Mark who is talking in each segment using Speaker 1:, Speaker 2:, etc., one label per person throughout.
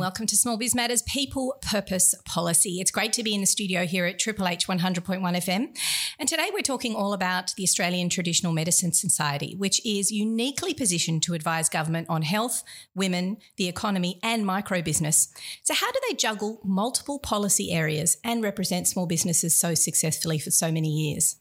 Speaker 1: welcome to Small Biz Matters People Purpose Policy. It's great to be in the studio here at Triple H 100.1 FM. And today we're talking all about the Australian Traditional Medicine Society, which is uniquely positioned to advise government on health, women, the economy, and micro business. So, how do they juggle multiple policy areas and represent small businesses so successfully for so many years?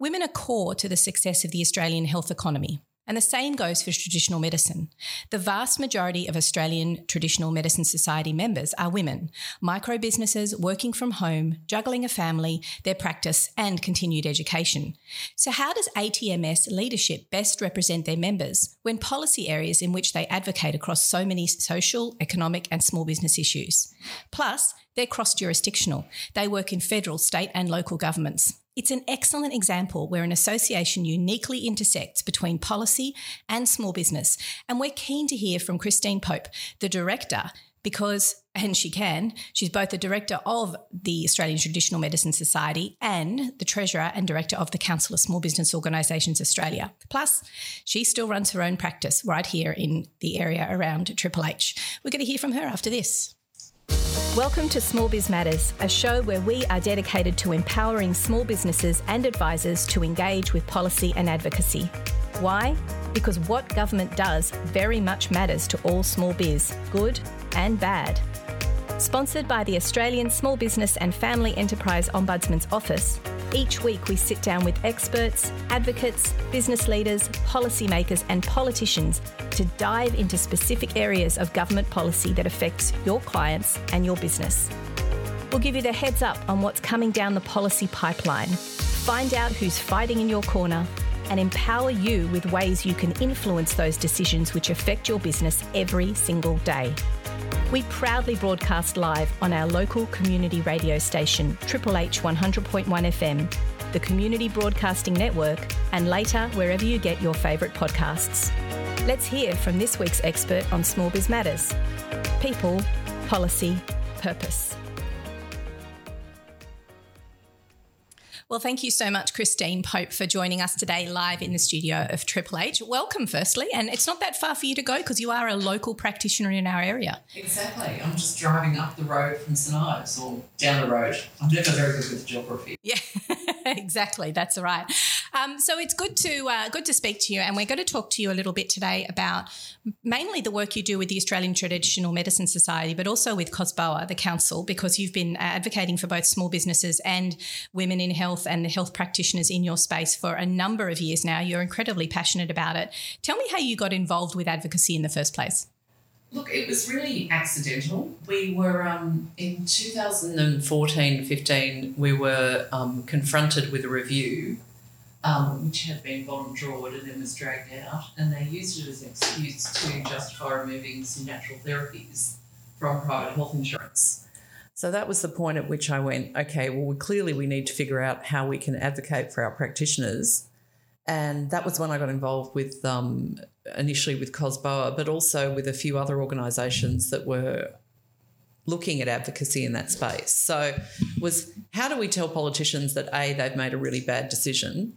Speaker 1: Women are core to the success of the Australian health economy. And the same goes for traditional medicine. The vast majority of Australian Traditional Medicine Society members are women, micro businesses working from home, juggling a family, their practice, and continued education. So, how does ATMS leadership best represent their members when policy areas in which they advocate across so many social, economic, and small business issues? Plus, they're cross jurisdictional. They work in federal, state, and local governments. It's an excellent example where an association uniquely intersects between policy and small business. And we're keen to hear from Christine Pope, the director, because, and she can, she's both the director of the Australian Traditional Medicine Society and the treasurer and director of the Council of Small Business Organisations Australia. Plus, she still runs her own practice right here in the area around Triple H. We're going to hear from her after this. Welcome to Small Biz Matters, a show where we are dedicated to empowering small businesses and advisors to engage with policy and advocacy. Why? Because what government does very much matters to all small biz, good and bad. Sponsored by the Australian Small Business and Family Enterprise Ombudsman's Office, each week we sit down with experts, advocates, business leaders, policymakers, and politicians to dive into specific areas of government policy that affects your clients and your business. We'll give you the heads up on what's coming down the policy pipeline, find out who's fighting in your corner, and empower you with ways you can influence those decisions which affect your business every single day. We proudly broadcast live on our local community radio station, Triple H 100.1 FM, the Community Broadcasting Network, and later wherever you get your favourite podcasts. Let's hear from this week's expert on Small Biz Matters people, policy, purpose. Well, thank you so much, Christine Pope, for joining us today live in the studio of Triple H. Welcome, firstly. And it's not that far for you to go because you are a local practitioner in our area.
Speaker 2: Exactly. I'm just driving up the road from St Ives or down the road. I'm never very good with geography.
Speaker 1: Yeah, exactly. That's right. Um, so it's good to uh, good to speak to you, and we're going to talk to you a little bit today about mainly the work you do with the Australian Traditional Medicine Society, but also with COSBOA, the council, because you've been advocating for both small businesses and women in health and the health practitioners in your space for a number of years now. You're incredibly passionate about it. Tell me how you got involved with advocacy in the first place.
Speaker 2: Look, it was really accidental. We were um, in 2014 15, we were um, confronted with a review um, which had been bottom drawed and then was dragged out, and they used it as an excuse to justify removing some natural therapies from private health insurance. So that was the point at which I went, okay, well, we, clearly we need to figure out how we can advocate for our practitioners. And that was when I got involved with um, initially with COSBOA, but also with a few other organisations that were looking at advocacy in that space. So was how do we tell politicians that A, they've made a really bad decision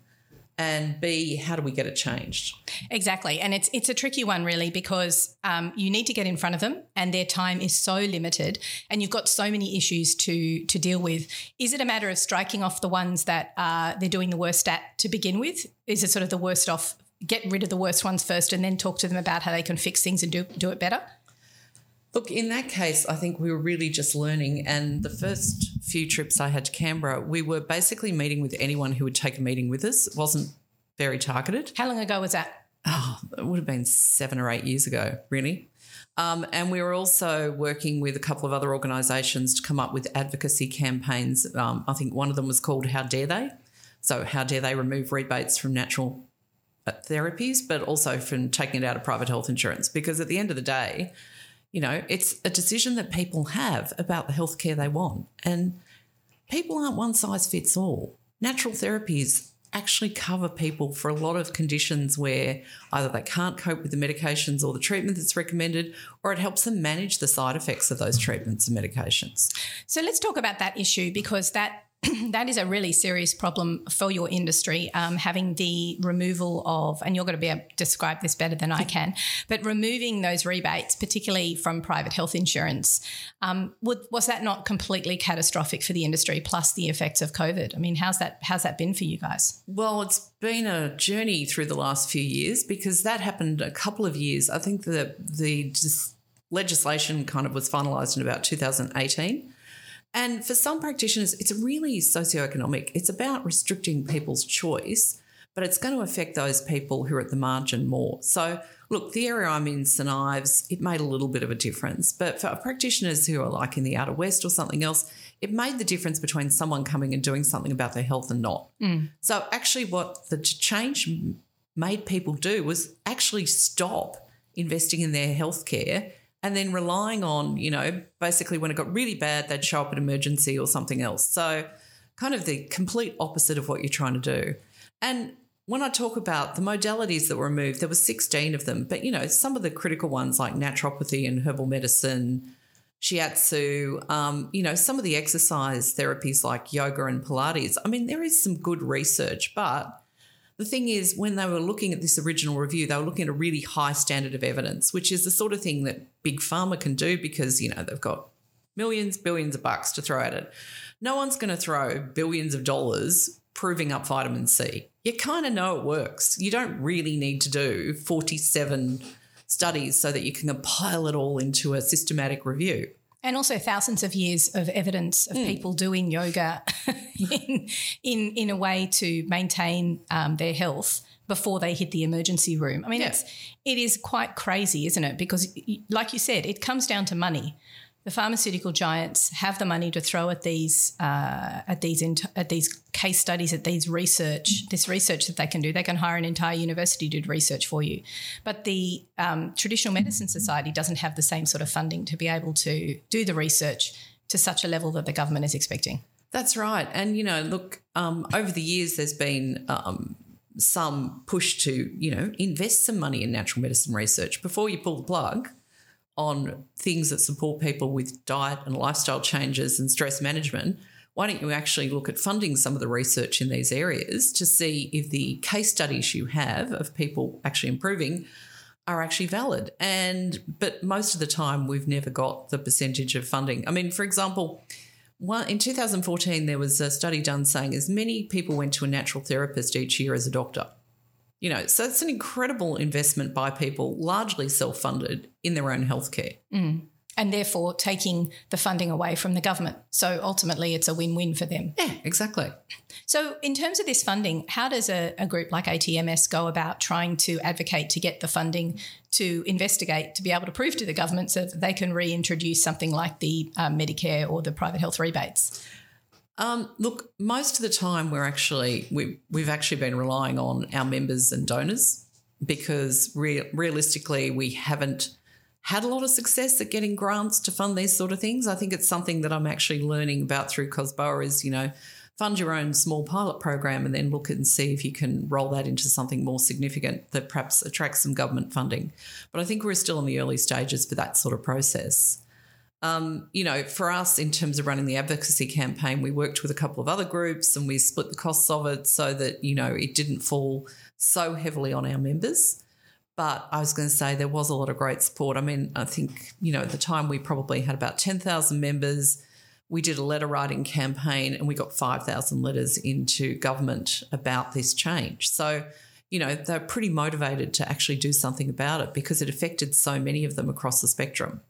Speaker 2: and b how do we get it changed?
Speaker 1: Exactly. And it's it's a tricky one really because um, you need to get in front of them and their time is so limited and you've got so many issues to to deal with. Is it a matter of striking off the ones that uh, they're doing the worst at to begin with? Is it sort of the worst off get rid of the worst ones first and then talk to them about how they can fix things and do do it better
Speaker 2: Look, in that case, I think we were really just learning. And the first few trips I had to Canberra, we were basically meeting with anyone who would take a meeting with us. It wasn't very targeted.
Speaker 1: How long ago was that?
Speaker 2: Oh, it would have been seven or eight years ago, really. Um, and we were also working with a couple of other organisations to come up with advocacy campaigns. Um, I think one of them was called How Dare They? So, how dare they remove rebates from natural uh, therapies, but also from taking it out of private health insurance? Because at the end of the day, you know, it's a decision that people have about the healthcare they want. And people aren't one size fits all. Natural therapies actually cover people for a lot of conditions where either they can't cope with the medications or the treatment that's recommended, or it helps them manage the side effects of those treatments and medications.
Speaker 1: So let's talk about that issue because that that is a really serious problem for your industry, um, having the removal of, and you're going to be able to describe this better than I can, but removing those rebates, particularly from private health insurance. Um, would, was that not completely catastrophic for the industry, plus the effects of COVID? I mean, how's that, how's that been for you guys?
Speaker 2: Well, it's been a journey through the last few years because that happened a couple of years. I think the, the legislation kind of was finalised in about 2018 and for some practitioners, it's really socioeconomic. It's about restricting people's choice, but it's going to affect those people who are at the margin more. So, look, the area I'm in, St Ives, it made a little bit of a difference. But for practitioners who are like in the outer west or something else, it made the difference between someone coming and doing something about their health and not. Mm. So, actually, what the change made people do was actually stop investing in their healthcare and then relying on, you know, basically when it got really bad, they'd show up at emergency or something else. So, kind of the complete opposite of what you're trying to do. And when I talk about the modalities that were removed, there were 16 of them, but you know, some of the critical ones like naturopathy and herbal medicine, shiatsu, um, you know, some of the exercise therapies like yoga and Pilates. I mean, there is some good research, but the thing is, when they were looking at this original review, they were looking at a really high standard of evidence, which is the sort of thing that big pharma can do because, you know, they've got millions, billions of bucks to throw at it. No one's going to throw billions of dollars proving up vitamin C. You kind of know it works. You don't really need to do 47 studies so that you can compile it all into a systematic review
Speaker 1: and also thousands of years of evidence of mm. people doing yoga in, in in a way to maintain um, their health before they hit the emergency room. I mean, yeah. it's it is quite crazy, isn't it? Because, like you said, it comes down to money the pharmaceutical giants have the money to throw at these uh, at these at these case studies at these research this research that they can do. They can hire an entire university to do research for you. But the um, traditional medicine society doesn't have the same sort of funding to be able to do the research to such a level that the government is expecting.
Speaker 2: That's right. And you know look um, over the years there's been um, some push to you know invest some money in natural medicine research before you pull the plug on things that support people with diet and lifestyle changes and stress management, why don't you actually look at funding some of the research in these areas to see if the case studies you have of people actually improving are actually valid? And but most of the time we've never got the percentage of funding. I mean, for example, in 2014 there was a study done saying as many people went to a natural therapist each year as a doctor. You know, so it's an incredible investment by people, largely self funded, in their own healthcare.
Speaker 1: Mm. And therefore taking the funding away from the government. So ultimately, it's a win win for them.
Speaker 2: Yeah, exactly.
Speaker 1: So, in terms of this funding, how does a, a, group like ATMS go about trying to advocate to get the funding to investigate, to be able to prove to the government so that they can reintroduce something like the um, Medicare or the private health rebates?
Speaker 2: Um, look, most of the time we're actually we we've actually been relying on our members and donors because re- realistically we haven't had a lot of success at getting grants to fund these sort of things. I think it's something that I'm actually learning about through COSBOA is you know fund your own small pilot program and then look and see if you can roll that into something more significant that perhaps attracts some government funding. But I think we're still in the early stages for that sort of process. Um, you know, for us, in terms of running the advocacy campaign, we worked with a couple of other groups and we split the costs of it so that, you know, it didn't fall so heavily on our members. But I was going to say there was a lot of great support. I mean, I think, you know, at the time we probably had about 10,000 members. We did a letter writing campaign and we got 5,000 letters into government about this change. So, you know, they're pretty motivated to actually do something about it because it affected so many of them across the spectrum.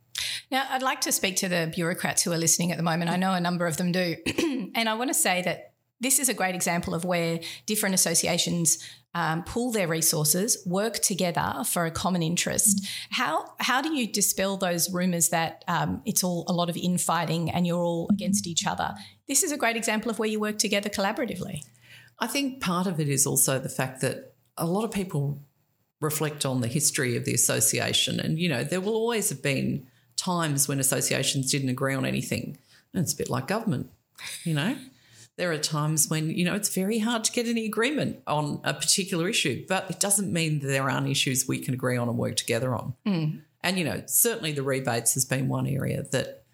Speaker 1: Now, I'd like to speak to the bureaucrats who are listening at the moment. I know a number of them do. and I want to say that this is a great example of where different associations um, pool their resources, work together for a common interest. How how do you dispel those rumours that um, it's all a lot of infighting and you're all against each other? This is a great example of where you work together collaboratively.
Speaker 2: I think part of it is also the fact that a lot of people reflect on the history of the association, and you know there will always have been times when associations didn't agree on anything. And it's a bit like government, you know? There are times when, you know, it's very hard to get any agreement on a particular issue, but it doesn't mean that there aren't issues we can agree on and work together on. Mm. And, you know, certainly the rebates has been one area that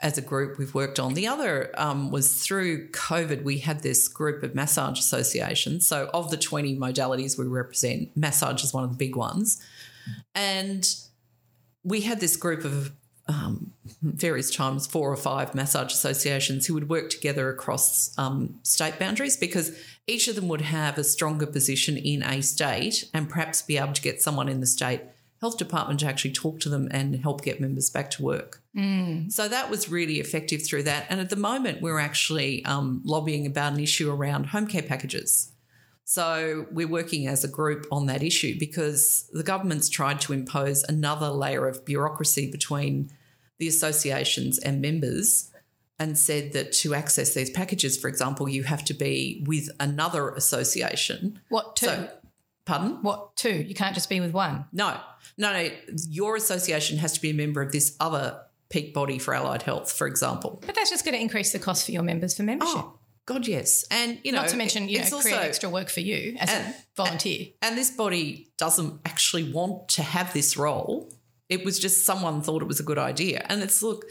Speaker 2: as a group we've worked on. The other um, was through COVID, we had this group of massage associations. So, of the 20 modalities we represent, massage is one of the big ones. And we had this group of um, various times, four or five massage associations who would work together across um, state boundaries because each of them would have a stronger position in a state and perhaps be able to get someone in the state health department to actually talk to them and help get members back to work.
Speaker 1: Mm.
Speaker 2: So that was really effective through that. And at the moment, we're actually um, lobbying about an issue around home care packages. So we're working as a group on that issue because the government's tried to impose another layer of bureaucracy between the associations and members and said that to access these packages, for example, you have to be with another association.
Speaker 1: What two?
Speaker 2: So, pardon?
Speaker 1: what two? You can't just be with one.
Speaker 2: No, no, no. Your association has to be a member of this other peak body for allied health, for example.
Speaker 1: But that's just going to increase the cost for your members for membership.
Speaker 2: Oh, God, yes. And, you know,
Speaker 1: Not to mention, you
Speaker 2: it's
Speaker 1: know, create
Speaker 2: also-
Speaker 1: extra work for you as
Speaker 2: and-
Speaker 1: a volunteer.
Speaker 2: And this body doesn't actually want to have this role. It was just someone thought it was a good idea. And it's look,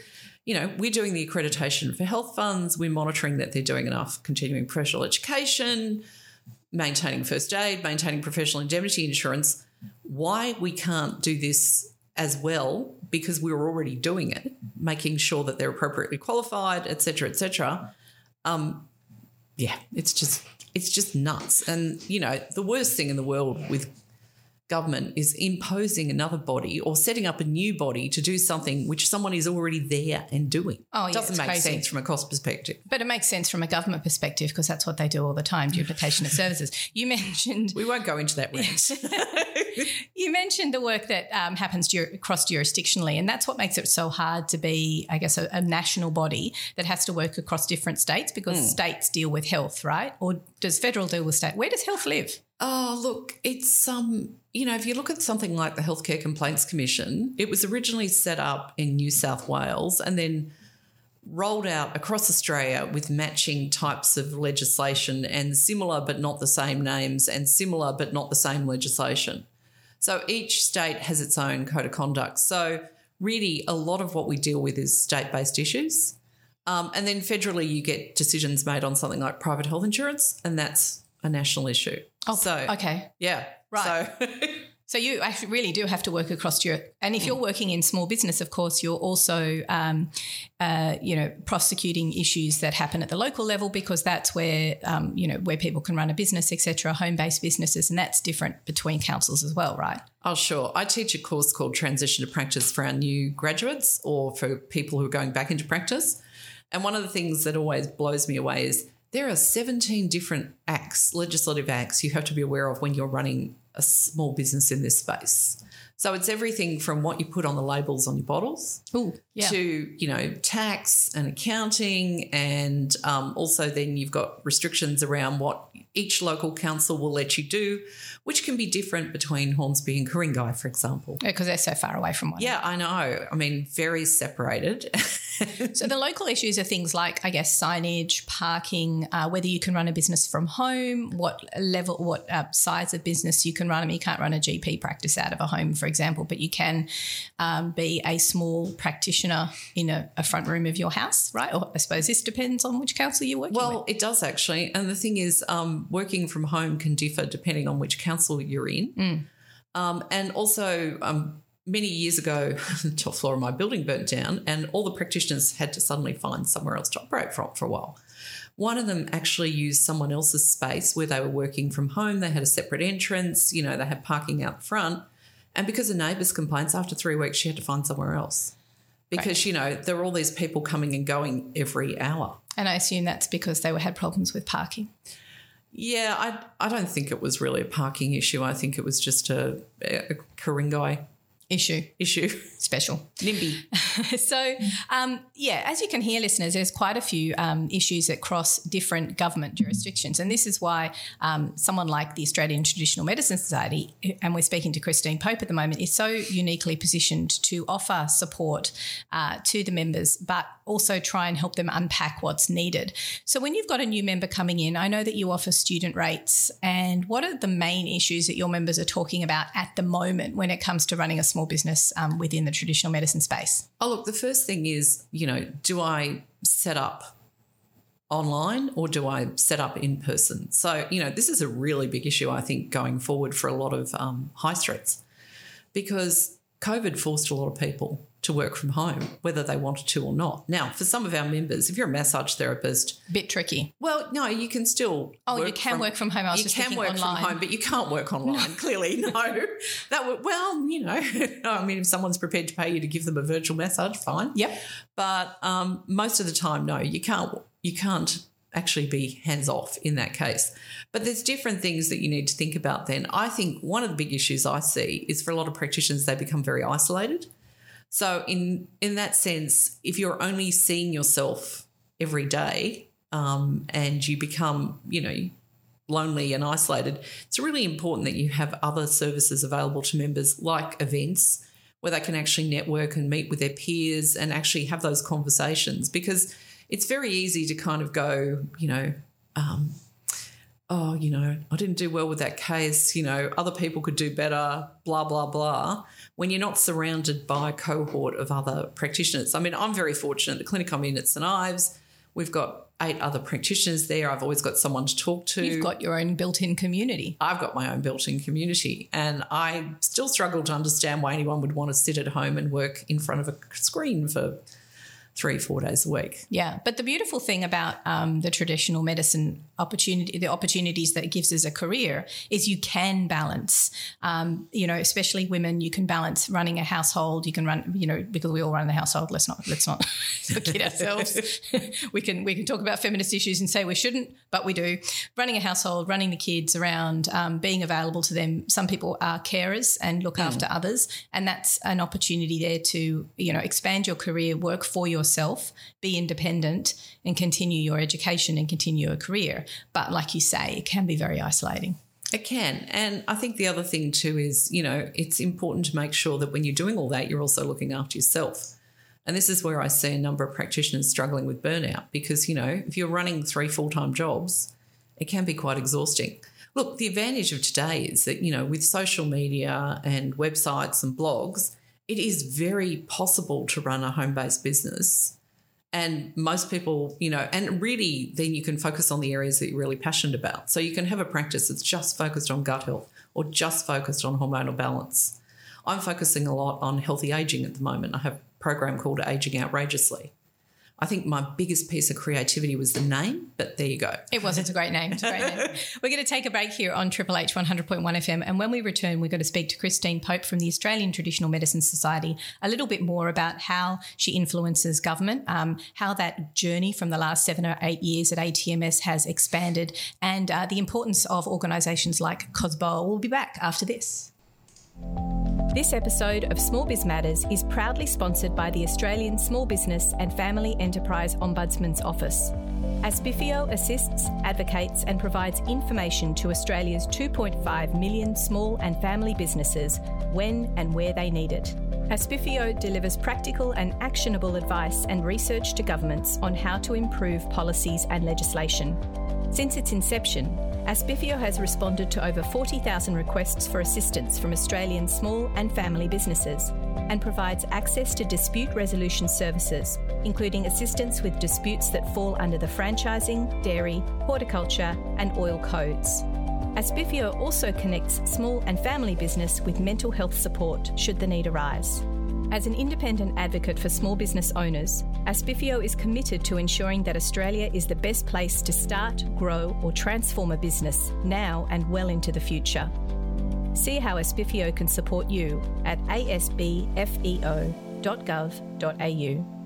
Speaker 2: you know, we're doing the accreditation for health funds, we're monitoring that they're doing enough continuing professional education, maintaining first aid, maintaining professional indemnity insurance. Why we can't do this as well because we were already doing it, making sure that they're appropriately qualified, et cetera, et cetera. Um, yeah, it's just it's just nuts. And you know, the worst thing in the world with government is imposing another body or setting up a new body to do something which someone is already there and doing.
Speaker 1: Oh, yeah,
Speaker 2: doesn't make
Speaker 1: crazy.
Speaker 2: sense from a cost perspective.
Speaker 1: But it makes sense from a government perspective because that's what they do all the time duplication of services. You mentioned
Speaker 2: We won't go into that rant.
Speaker 1: You mentioned the work that um, happens jur- cross jurisdictionally, and that's what makes it so hard to be, I guess, a, a national body that has to work across different states because
Speaker 2: Hmm.
Speaker 1: states deal with health, right? Or does federal deal with state? Where does health live?
Speaker 2: Oh, look, it's um, you know, if you look at something like the Healthcare Complaints Commission, it was originally set up in New South Wales and then rolled out across Australia with matching types of legislation and similar but not the same names and similar but not the same legislation. So each state has its own code of conduct. So really, a lot of what we deal with is state-based issues. Um, and then federally, you get decisions made on something like private health insurance, and that's a national issue.
Speaker 1: Oh,
Speaker 2: so
Speaker 1: okay.
Speaker 2: yeah,
Speaker 1: Right.
Speaker 2: So
Speaker 1: So you actually really do have to work across Europe, and if you're working in small business, of course, you're also, um, uh, you know, prosecuting issues that happen at the local level because that's where, um, you know, where people can run a business, etc., home-based businesses, and that's different between councils as well, right?
Speaker 2: oh sure, I teach a course called Transition to Practice for our new graduates or for people who are going back into practice. And one of the things that always blows me away is there are 17 different acts, legislative acts, you have to be aware of when you're running a small business in this space. So it's everything from what you put on the labels on your bottles
Speaker 1: Ooh, yeah.
Speaker 2: to you know tax and accounting and um, also then you've got restrictions around what each local council will let you do which can be different between hornsby and Ku-ring-gai, for example
Speaker 1: because they're so far away from one.
Speaker 2: yeah i know i mean very separated
Speaker 1: So the local issues are things like, I guess, signage, parking, uh, whether you can run a business from home, what level, what uh, size of business you can run. I mean, you can't run a GP practice out of a home, for example, but you can um, be a small practitioner in a, a front room of your house, right? Or I suppose this depends on which council you work. working with.
Speaker 2: well it does actually and the thing is um, working from home can differ depending on which council you're in um, and also um, many years ago, the top floor of my building burnt down, and all the practitioners had to suddenly find somewhere else to operate from for a while. One of them actually used someone else's space where they were working from home. They had a separate entrance, you know, they had parking out front. And because of neighbours' complaints, after three weeks, she had to find somewhere else. Because, you know, there were all these people coming and going every hour.
Speaker 1: And I assume that's because they were, had problems with parking.
Speaker 2: Yeah, I, I don't think it was really a parking issue. I think it was just a, a Ku-ring-gai
Speaker 1: Issue
Speaker 2: issue.
Speaker 1: special.
Speaker 2: NIMBY.
Speaker 1: so, um, yeah, as you can hear, listeners, there's quite a few um, issues that cross different government jurisdictions. And this is why um, someone like the Australian Traditional Medicine Society, and we're speaking to Christine Pope at the moment, is so uniquely positioned to offer support uh, to the members, but also try and help them unpack what's needed. So, when you've got a new member coming in, I know that you offer student rates. And what are the main issues that your members are talking about at the moment when it comes to running a small business um, within the traditional medicine space?
Speaker 2: Oh, look, the first thing is, you know, do I set up online or do I set up in person? So, you know, this is a really big issue, I think, going forward for a lot of um, high streets because COVID forced a lot of people to work from home, whether they wanted to or not. Now, for some of our members, if you're a massage therapist,
Speaker 1: bit tricky.
Speaker 2: Well, no, you can still.
Speaker 1: Oh, you can from, work from home. I was
Speaker 2: you can work
Speaker 1: online.
Speaker 2: from home, but you can't work online. clearly, no. That would well, you know, I mean, if someone's prepared to pay you to give them a virtual massage, fine.
Speaker 1: Yep.
Speaker 2: But um, most of the time, no, you can't. You can't actually be hands off in that case. But there's different things that you need to think about then. I think one of the big issues I see is for a lot of practitioners, they become very isolated. So in in that sense, if you're only seeing yourself every day um, and you become, you know, lonely and isolated, it's really important that you have other services available to members like events where they can actually network and meet with their peers and actually have those conversations. Because it's very easy to kind of go, you know, um, oh, you know, I didn't do well with that case, you know, other people could do better, blah, blah, blah, when you're not surrounded by a cohort of other practitioners. I mean, I'm very fortunate. The clinic I'm in at St Ives, we've got eight other practitioners there. I've always got someone to talk to.
Speaker 1: You've got your own built in community.
Speaker 2: I've got my own built in community. And I still struggle to understand why anyone would want to sit at home and work in front of a screen for three, four days a week.
Speaker 1: Yeah. But the beautiful thing about um, the traditional medicine opportunity, the opportunities that it gives as a career is you can balance, um, you know, especially women, you can balance running a household. You can run, you know, because we all run the household. Let's not, let's not kid ourselves. we can, we can talk about feminist issues and say we shouldn't, but we do. Running a household, running the kids around, um, being available to them. Some people are carers and look mm. after others. And that's an opportunity there to, you know, expand your career, work for yourself, be independent and continue your education and continue your career. But like you say, it can be very isolating.
Speaker 2: It can. And I think the other thing too is, you know, it's important to make sure that when you're doing all that, you're also looking after yourself. And this is where I see a number of practitioners struggling with burnout because, you know, if you're running three full time jobs, it can be quite exhausting. Look, the advantage of today is that, you know, with social media and websites and blogs, it is very possible to run a home based business and most people, you know, and really then you can focus on the areas that you're really passionate about. So you can have a practice that's just focused on gut health or just focused on hormonal balance. I'm focusing a lot on healthy aging at the moment. I have a program called Aging Outrageously. I think my biggest piece of creativity was the name, but there you go.
Speaker 1: It was. It's a great name. It's a great name. We're going to take a break here on Triple H 100.1 FM. And when we return, we're going to speak to Christine Pope from the Australian Traditional Medicine Society a little bit more about how she influences government, um, how that journey from the last seven or eight years at ATMS has expanded, and uh, the importance of organisations like COSBOA. We'll be back after this. This episode of Small Biz Matters is proudly sponsored by the Australian Small Business and Family Enterprise Ombudsman's Office. ASBFEO assists, advocates, and provides information to Australia's 2.5 million small and family businesses when and where they need it. ASBFEO delivers practical and actionable advice and research to governments on how to improve policies and legislation. Since its inception, ASBFEO has responded to over 40,000 requests for assistance from Australian small and family businesses and provides access to dispute resolution services, including assistance with disputes that fall under the franchising, dairy, horticulture, and oil codes. ASBFEO also connects small and family business with mental health support should the need arise. As an independent advocate for small business owners, ASBFEO is committed to ensuring that Australia is the best place to start, grow, or transform a business now and well into the future. See how ASBFEO can support you at asbfeo.gov.au.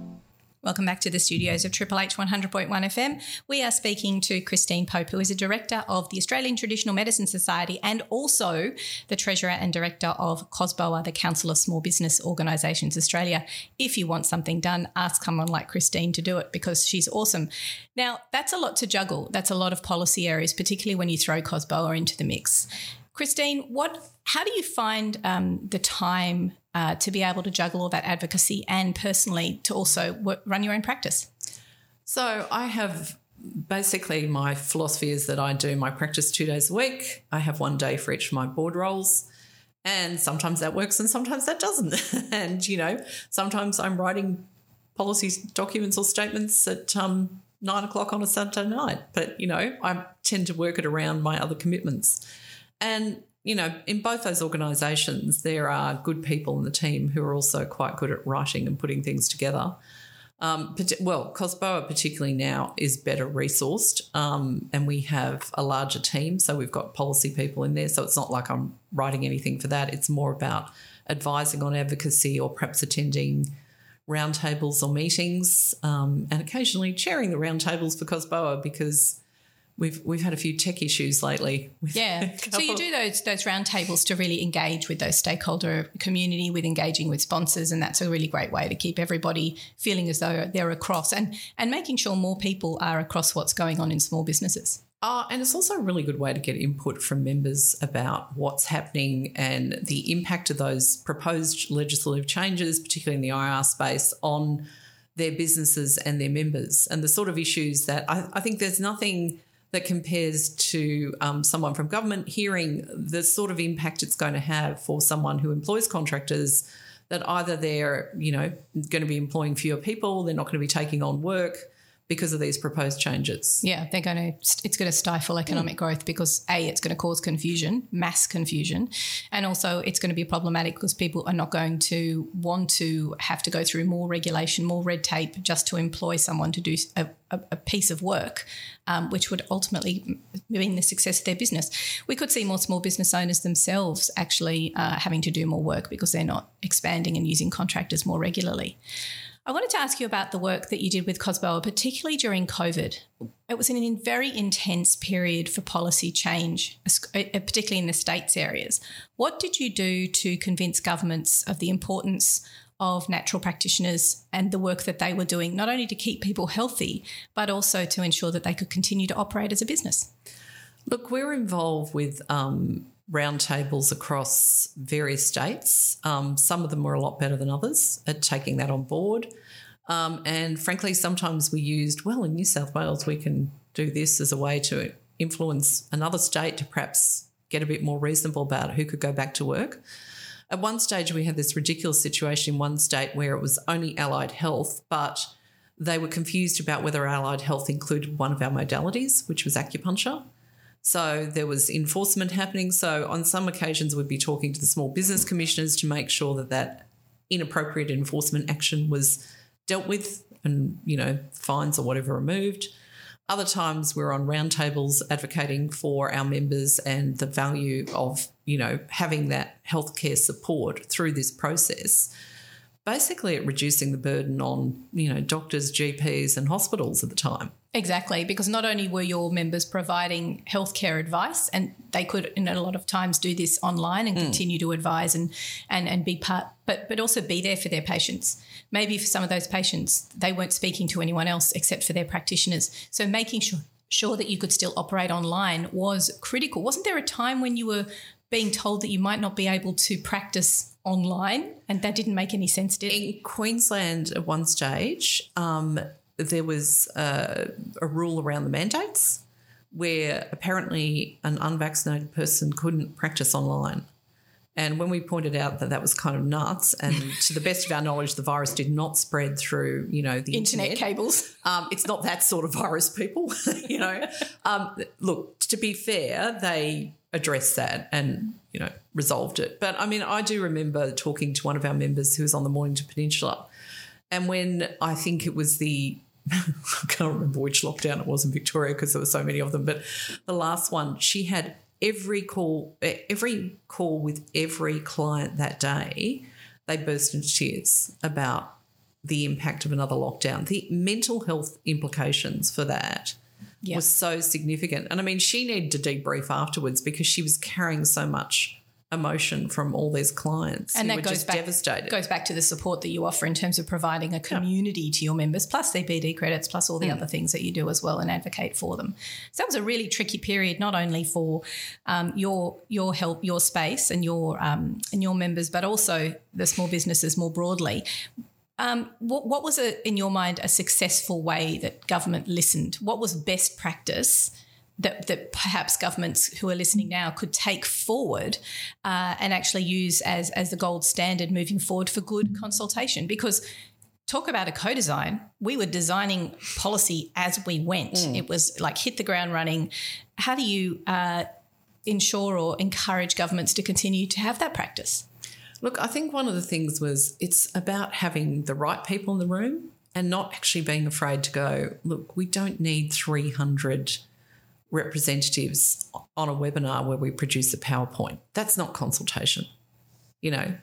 Speaker 1: Welcome back to the studios of Triple H 100.1 FM. We are speaking to Christine Pope, who is a director of the Australian Traditional Medicine Society and also the treasurer and director of COSBOA, the Council of Small Business Organisations Australia. If you want something done, ask someone like Christine to do it because she's awesome. Now, that's a lot to juggle. That's a lot of policy areas, particularly when you throw COSBOA into the mix. Christine, what? How do you find um, the time uh, to be able to juggle all that advocacy and personally to also work, run your own practice?
Speaker 2: So I have basically my philosophy is that I do my practice two days a week. I have one day for each of my board roles. And sometimes that works and sometimes that doesn't. and, you know, sometimes I'm writing policy documents or statements at um, nine o'clock on a Saturday night. But, you know, I tend to work it around my other commitments. And, you know, in both those organisations, there are good people in the team who are also quite good at writing and putting things together. Um, well, COSBOA particularly now is better resourced, um, and we have a larger team. So we've got policy people in there. So it's not like I'm writing anything for that. It's more about advising on advocacy or perhaps attending roundtables or meetings, um, and occasionally chairing the roundtables for COSBOA because we've we've had a few tech issues lately.
Speaker 1: yeah. So you do those those roundtables to really engage with those stakeholder community, with engaging with sponsors, and that's a really great way to keep everybody feeling as though they're across and and making sure more people are across what's going on in small businesses.
Speaker 2: Uh, and it's also a really good way to get input from members about what's happening and the impact of those proposed legislative changes, particularly in the IR space, on their businesses and their members, and the sort of issues that I, I think there's nothing that compares to um, someone from government hearing the sort of impact it's going to have for someone who employs contractors that either they're you know going to be employing fewer people they're not going to be taking on work because of these proposed changes.
Speaker 1: Yeah, they're going to it's going to stifle economic mm. growth because a it's going to cause confusion, mass confusion, and also it's going to be problematic because people are not going to want to have to go through more regulation, more red tape just to employ someone to do a, a, piece of work, um, which would ultimately mean the success of their business. We could see more small business owners themselves actually uh, having to do more work because they're not expanding and using contractors more regularly. I wanted to ask you about the work that you did with COSBOA, particularly during COVID. It was a very intense period for policy change, uh, particularly in the states areas. What did you do to convince governments of the importance of natural practitioners and the work that they were doing, not only to keep people healthy, but also to ensure that they could continue to operate as a business?
Speaker 2: Look, we're involved with um, roundtables across various states. Um, some of them were a lot better than others at taking that on board. Um, and frankly, sometimes we used, well, in New South Wales, we can do this as a way to influence another state to perhaps get a bit more reasonable about who could go back to work. At one stage, we had this ridiculous situation in one state where it was only allied health, but they were confused about whether allied health included one of our modalities, which was acupuncture. So there was enforcement happening. So on some occasions, we'd be talking to the small business commissioners to make sure that that inappropriate enforcement action was dealt with and, you know, fines or whatever removed. Other times we're on roundtables advocating for our members and the value of, you know, having that healthcare support through this process basically at reducing the burden on, you know, doctors, GPs, and hospitals at the time.
Speaker 1: Exactly, because not only were your members providing healthcare advice, and they could, in a lot of times, do this online and mm. continue to advise and, and and be part, but but also be there for their patients. Maybe for some of those patients, they weren't speaking to anyone else except for their practitioners. So making sure sure that you could still operate online was critical. Wasn't there a time when you were being told that you might not be able to practice online, and that didn't make any sense, did it?
Speaker 2: In Queensland, at one stage, um, there was a, a rule around the mandates where apparently an unvaccinated person couldn't practice online. And when we pointed out that that was kind of nuts, and to the best of our knowledge, the virus did not spread through, you know, the
Speaker 1: internet,
Speaker 2: internet.
Speaker 1: cables.
Speaker 2: Um, it's not that sort of virus, people. you know, um, look. To be fair, they addressed that and you know resolved it. But I mean, I do remember talking to one of our members who was on the Mornington Peninsula, and when I think it was the I can't remember which lockdown it was in Victoria because there were so many of them, but the last one, she had every call, every call with every client that day. They burst into tears about the impact of another lockdown, the mental health implications for that yep. was so significant. And I mean, she needed to debrief afterwards because she was carrying so much emotion from all these clients and that goes back, devastated.
Speaker 1: goes back to the support that you offer in terms of providing a community to your members plus CPD credits plus all the mm. other things that you do as well and advocate for them so that was a really tricky period not only for um, your your help your space and your um, and your members but also the small businesses more broadly um, what, what, was, a, in your mind, a successful way that government listened? What was best practice that, that perhaps governments who are listening now could take forward uh, and actually use as, as the gold standard moving forward for good consultation? Because talk about a co-design we were designing policy as we went mm. it was like hit the ground running how do you uh, ensure or encourage governments to continue to have that practice
Speaker 2: look i think one of the things was it's about having the right people in the room and not actually being afraid to go look we don't need 300 representatives on a webinar where we produce a PowerPoint. That's not consultation. You know,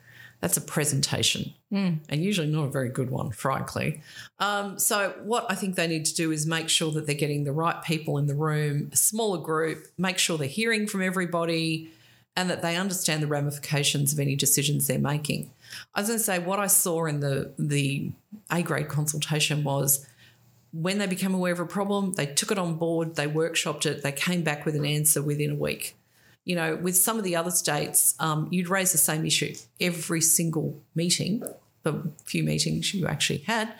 Speaker 2: that's a presentation mm. and usually not a very good one, frankly. Um, so, what I think they need to do is make sure that they're getting the right people in the room, a smaller group, make sure they're hearing from everybody and that they understand the ramifications of any decisions they're making. I was going to say, what I saw in the, the A grade consultation was when they became aware of a problem, they took it on board, they workshopped it, they came back with an answer within a week. You know, with some of the other states, um, you'd raise the same issue every single meeting, the few meetings you actually had,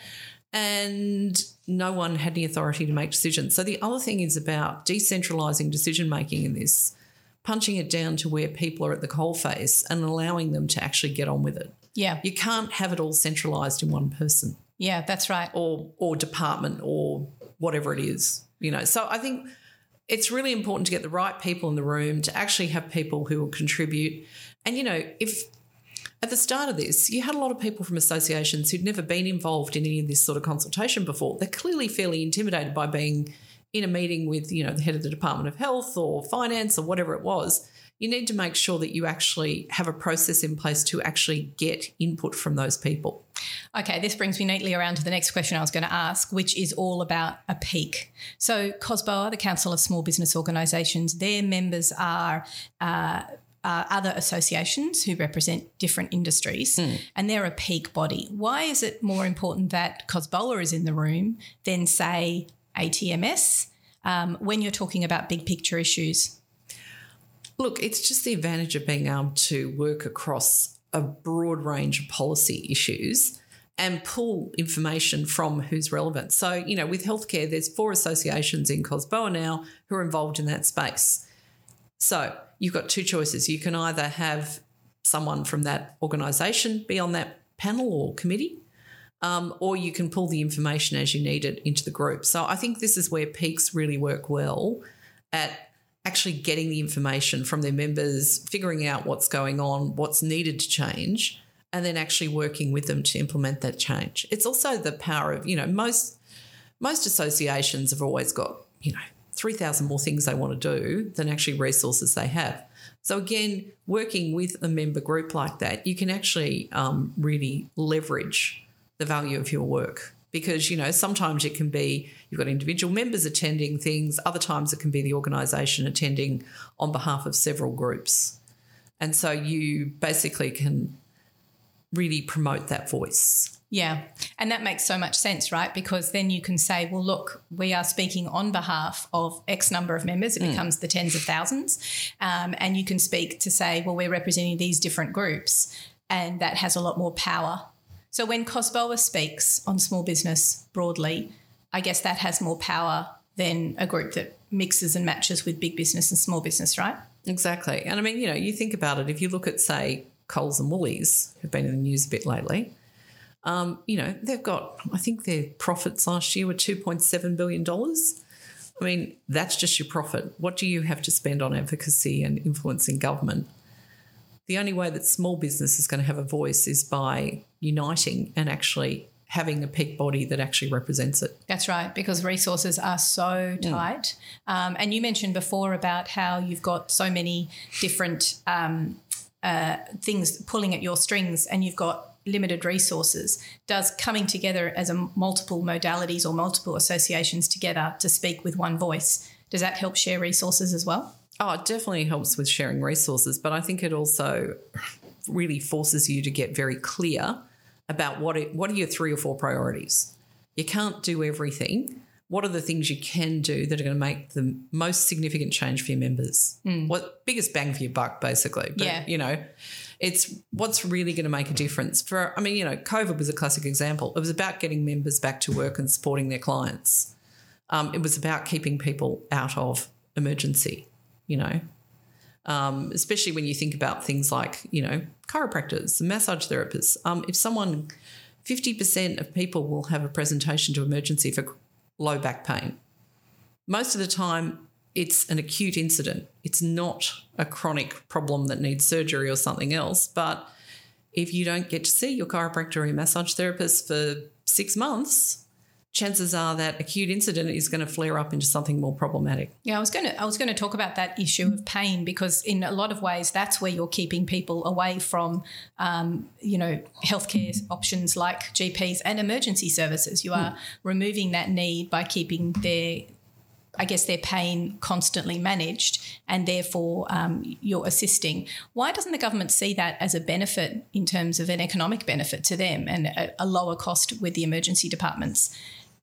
Speaker 2: and no one had any authority to make decisions. So the other thing is about decentralising decision making in this, punching it down to where people are at the coalface and allowing them to actually get on with it.
Speaker 1: Yeah.
Speaker 2: You can't have it all centralised in one person.
Speaker 1: Yeah, that's right.
Speaker 2: Or or department or whatever it is. You know, so I think it's really important to get the right people in the room to actually have people who will contribute. And you know, if at the start of this, you had a lot of people from associations who'd never been involved in any of this sort of consultation before. They're clearly fairly intimidated by being in a meeting with, you know, the head of the Department of Health or finance or whatever it was you need to make sure that you actually have a process in place to actually get input from those people.
Speaker 1: Okay, this brings me neatly around to the next question I was going to ask, which is all about a peak. So, COSBOA, the Council of Small Business Organisations, their members are. Uh, uh, other associations who represent different industries, mm. and they're a peak body. Why is it more important that COSBOA is in the room than, say, ATMS um, when you're talking about big picture issues?
Speaker 2: Look, it's just the advantage of being able to work across a broad range of policy issues and pull information from who's relevant. So, you know, with healthcare, there's four associations in COSBOA now who are involved in that space. So you've got two choices. You can either have someone from that organisation be on that panel or committee, um, or you can pull the information as you need it into the group. So I think this is where peaks really work well at actually getting the information from their members, figuring out what's going on, what's needed to change, and then actually working with them to implement that change. It's also the power of, you know, most most associations have always got, you know, 3,000 more things they want to do than actually resources they have. So again, working with a member group like that, you can actually um, really leverage the value of your work because you know sometimes it can be you've got individual members attending things other times it can be the organization attending on behalf of several groups and so you basically can really promote that voice
Speaker 1: yeah. And that makes so much sense, right? Because then you can say, well, look, we are speaking on behalf of X number of members. It mm. becomes the tens of thousands. Um, and you can speak to say, well, we're representing these different groups. And that has a lot more power so when COSBOA speaks on small business broadly, I guess that has more power than a group that mixes and matches with big business and small business, right?
Speaker 2: Exactly. And I mean, you know, you think about it, if you look at, say, Coles and Woolies, who've been in the news a bit lately, um, you know, they've got, I think their profits last year were $2.7 billion. I mean, that's just your profit. What do you have to spend on advocacy and influencing government? The only way that small business is going to have a voice is by uniting and actually having a peak body that actually represents it.
Speaker 1: That's right, because resources are so mm. tight. Mm. Um, and you mentioned before about how you've got so many different um, uh, things pulling at your strings and you've got limited resources. Does coming together as a multiple modalities or multiple associations together to speak with one voice, does that help share resources as well?
Speaker 2: Oh, it definitely helps with sharing resources, but I think it also really forces you to get very clear about what it, what are your three or four priorities. You can't do everything. What are the things you can do that are going to make the most significant change for your members? Mm. What biggest bang for your buck, basically?
Speaker 1: But, yeah.
Speaker 2: You know, it's what's really going to make a difference. For I mean, you know, COVID was a classic example. It was about getting members back to work and supporting their clients. Um, it was about keeping people out of emergency, you know, um, especially when you think about things like, you know, chiropractors, massage therapists. Um, if someone, 50% of people will have a presentation to emergency for low back pain. Most of the time, it's an acute incident. It's not a chronic problem that needs surgery or something else. But if you don't get to see your chiropractor or your massage therapist for six months, chances are that acute incident is going to flare up into something more problematic.
Speaker 1: Yeah, I was going to I was going to talk about that issue of pain because in a lot of ways that's where you're keeping people away from, um, you know, healthcare options like GPs and emergency services. You are mm. removing that need by keeping their I guess their pain constantly managed, and therefore um, you're assisting. Why doesn't the government see that as a benefit in terms of an economic benefit to them and a, a lower cost with the emergency departments?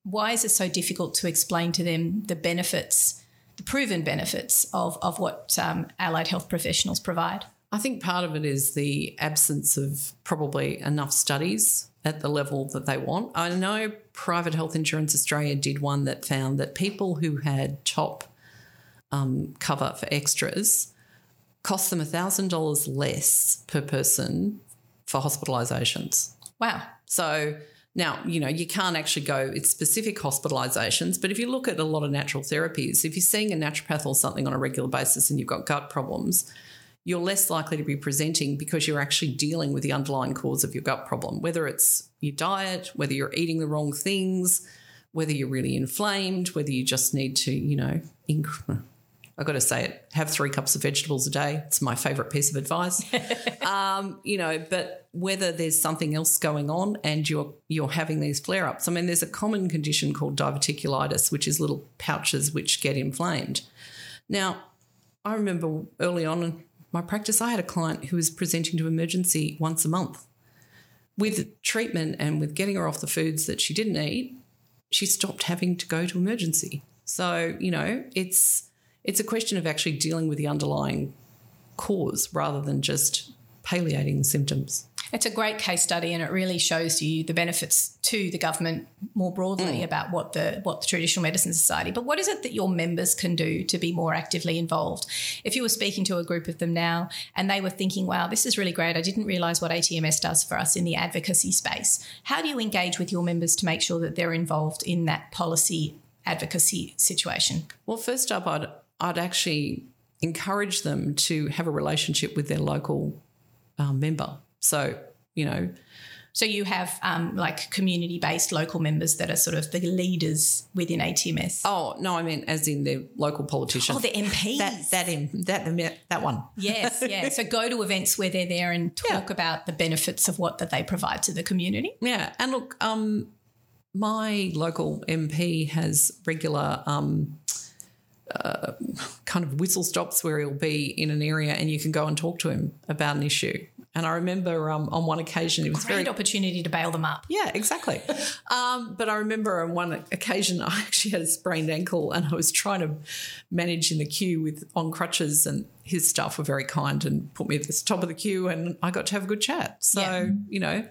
Speaker 1: Why is it so difficult to explain to them the benefits, the proven benefits of, of what um, allied health professionals provide?
Speaker 2: I think part of it is the absence of probably enough studies at the level that they want. I know Private Health Insurance Australia did one that found that people who had top um, cover for extras cost them $1,000 less per person for hospitalisations.
Speaker 1: Wow.
Speaker 2: So now, you know, you can't actually go, it's specific hospitalisations, but if you look at a lot of natural therapies, if you're seeing a naturopath or something on a regular basis and you've got gut problems, you're less likely to be presenting because you're actually dealing with the underlying cause of your gut problem, whether it's your diet, whether you're eating the wrong things, whether you're really inflamed, whether you just need to, you know, inc- I've got to say it, have three cups of vegetables a day. It's my favorite piece of advice. um, you know, but whether there's something else going on and you're you're having these flare ups. I mean, there's a common condition called diverticulitis, which is little pouches which get inflamed. Now, I remember early on my practice, I had a client who was presenting to emergency once a month. With treatment and with getting her off the foods that she didn't eat, she stopped having to go to emergency. So, you know, it's it's a question of actually dealing with the underlying cause rather than just palliating the symptoms.
Speaker 1: It's a great case study, and it really shows you the benefits to the government more broadly mm. about what the what the traditional medicine society. But what is it that your members can do to be more actively involved? If you were speaking to a group of them now, and they were thinking, "Wow, this is really great. I didn't realise what ATMS does for us in the advocacy space." How do you engage with your members to make sure that they're involved in that policy advocacy situation?
Speaker 2: Well, first up, I'd I'd actually encourage them to have a relationship with their local um, member. So, you know.
Speaker 1: So you have um, like community based local members that are sort of the leaders within ATMS.
Speaker 2: Oh no, I mean as in the local politicians.
Speaker 1: Oh, the MPs.
Speaker 2: That that that that one.
Speaker 1: Yes, yeah. so go to events where they're there and talk yeah. about the benefits of what that they provide to the community.
Speaker 2: Yeah, and look, um, my local MP has regular. Um, uh, kind of whistle stops where he'll be in an area and you can go and talk to him about an issue. And I remember um, on one occasion it was a
Speaker 1: Great
Speaker 2: very
Speaker 1: opportunity to bail them up.
Speaker 2: Yeah, exactly. um, but I remember on one occasion I actually had a sprained ankle and I was trying to manage in the queue with on crutches, and his staff were very kind and put me at the top of the queue, and I got to have a good chat. So yeah. you know,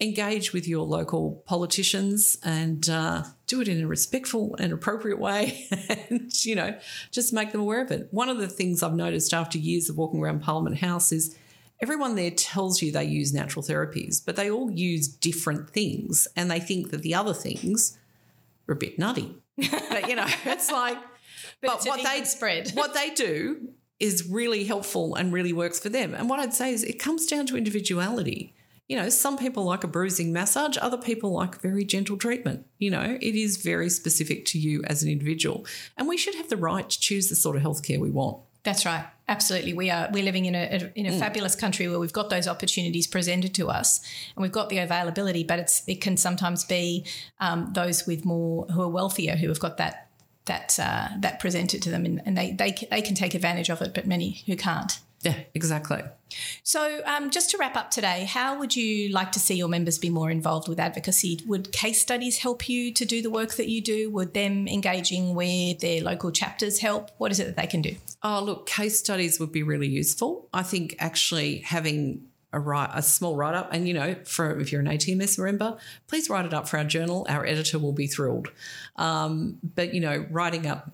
Speaker 2: engage with your local politicians and uh, do it in a respectful and appropriate way and you know just make them aware of it one of the things i've noticed after years of walking around parliament house is everyone there tells you they use natural therapies, but they all use different things and they think that the other things are a bit nutty. but you know, it's like
Speaker 1: but, but what they spread.
Speaker 2: what they do is really helpful and really works for them. And what I'd say is it comes down to individuality. You know, some people like a bruising massage, other people like very gentle treatment. You know, it is very specific to you as an individual. And we should have the right to choose the sort of healthcare we want.
Speaker 1: That's right. Absolutely. We are we're living in a in a mm. fabulous country where we've got those opportunities presented to us and we've got the availability, but it's it can sometimes be um, those with more who are wealthier who have got that that uh, that presented to them and, and they, they they can take advantage of it, but many who can't.
Speaker 2: Yeah, exactly.
Speaker 1: So, um, just to wrap up today, how would you like to see your members be more involved with advocacy? Would case studies help you to do the work that you do? Would them engaging with their local chapters help? What is it that they can do?
Speaker 2: Oh, look, case studies would be really useful. I think actually having a write a small write up, and you know, for if you're an ATMS member, please write it up for our journal. Our editor will be thrilled. Um, but you know, writing up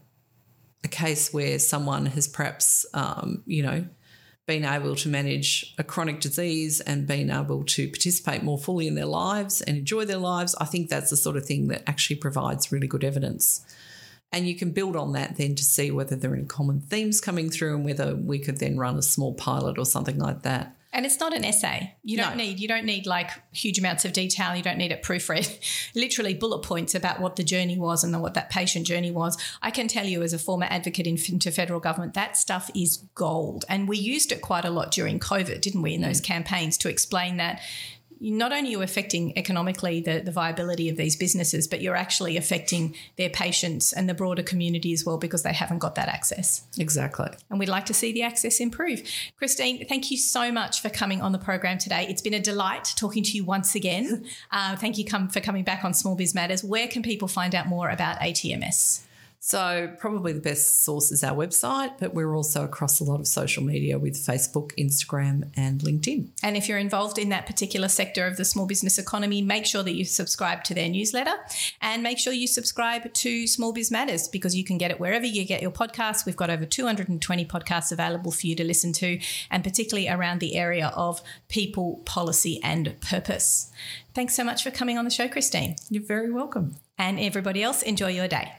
Speaker 2: a case where someone has perhaps, um, you know, been able to manage a chronic disease and being able to participate more fully in their lives and enjoy their lives, I think that's the sort of thing that actually provides really good evidence. And you can build on that then to see whether there are any common themes coming through and whether we could then run a small pilot or something like that.
Speaker 1: And it's not an essay. You don't no. need you don't need like huge amounts of detail. You don't need it proofread. Literally bullet points about what the journey was and what that patient journey was. I can tell you as a former advocate in, into federal government, that stuff is gold. And we used it quite a lot during COVID, didn't we, in those mm. campaigns to explain that not only are you affecting economically the, the viability of these businesses, but you're actually affecting their patients and the broader community as well because they haven't got that access.
Speaker 2: Exactly.
Speaker 1: And we'd like to see the access improve. Christine, thank you so much for coming on the program today. It's been a delight talking to you once again. Uh, thank you come, for coming back on Small Biz Matters. Where can people find out more about ATMS?
Speaker 2: So, probably the best source is our website, but we're also across a lot of social media with Facebook, Instagram, and LinkedIn.
Speaker 1: And if you're involved in that particular sector of the small business economy, make sure that you subscribe to their newsletter and make sure you subscribe to Small Biz Matters because you can get it wherever you get your podcasts. We've got over 220 podcasts available for you to listen to, and particularly around the area of people, policy, and purpose. Thanks so much for coming on the show, Christine.
Speaker 2: You're very welcome.
Speaker 1: And everybody else, enjoy your day.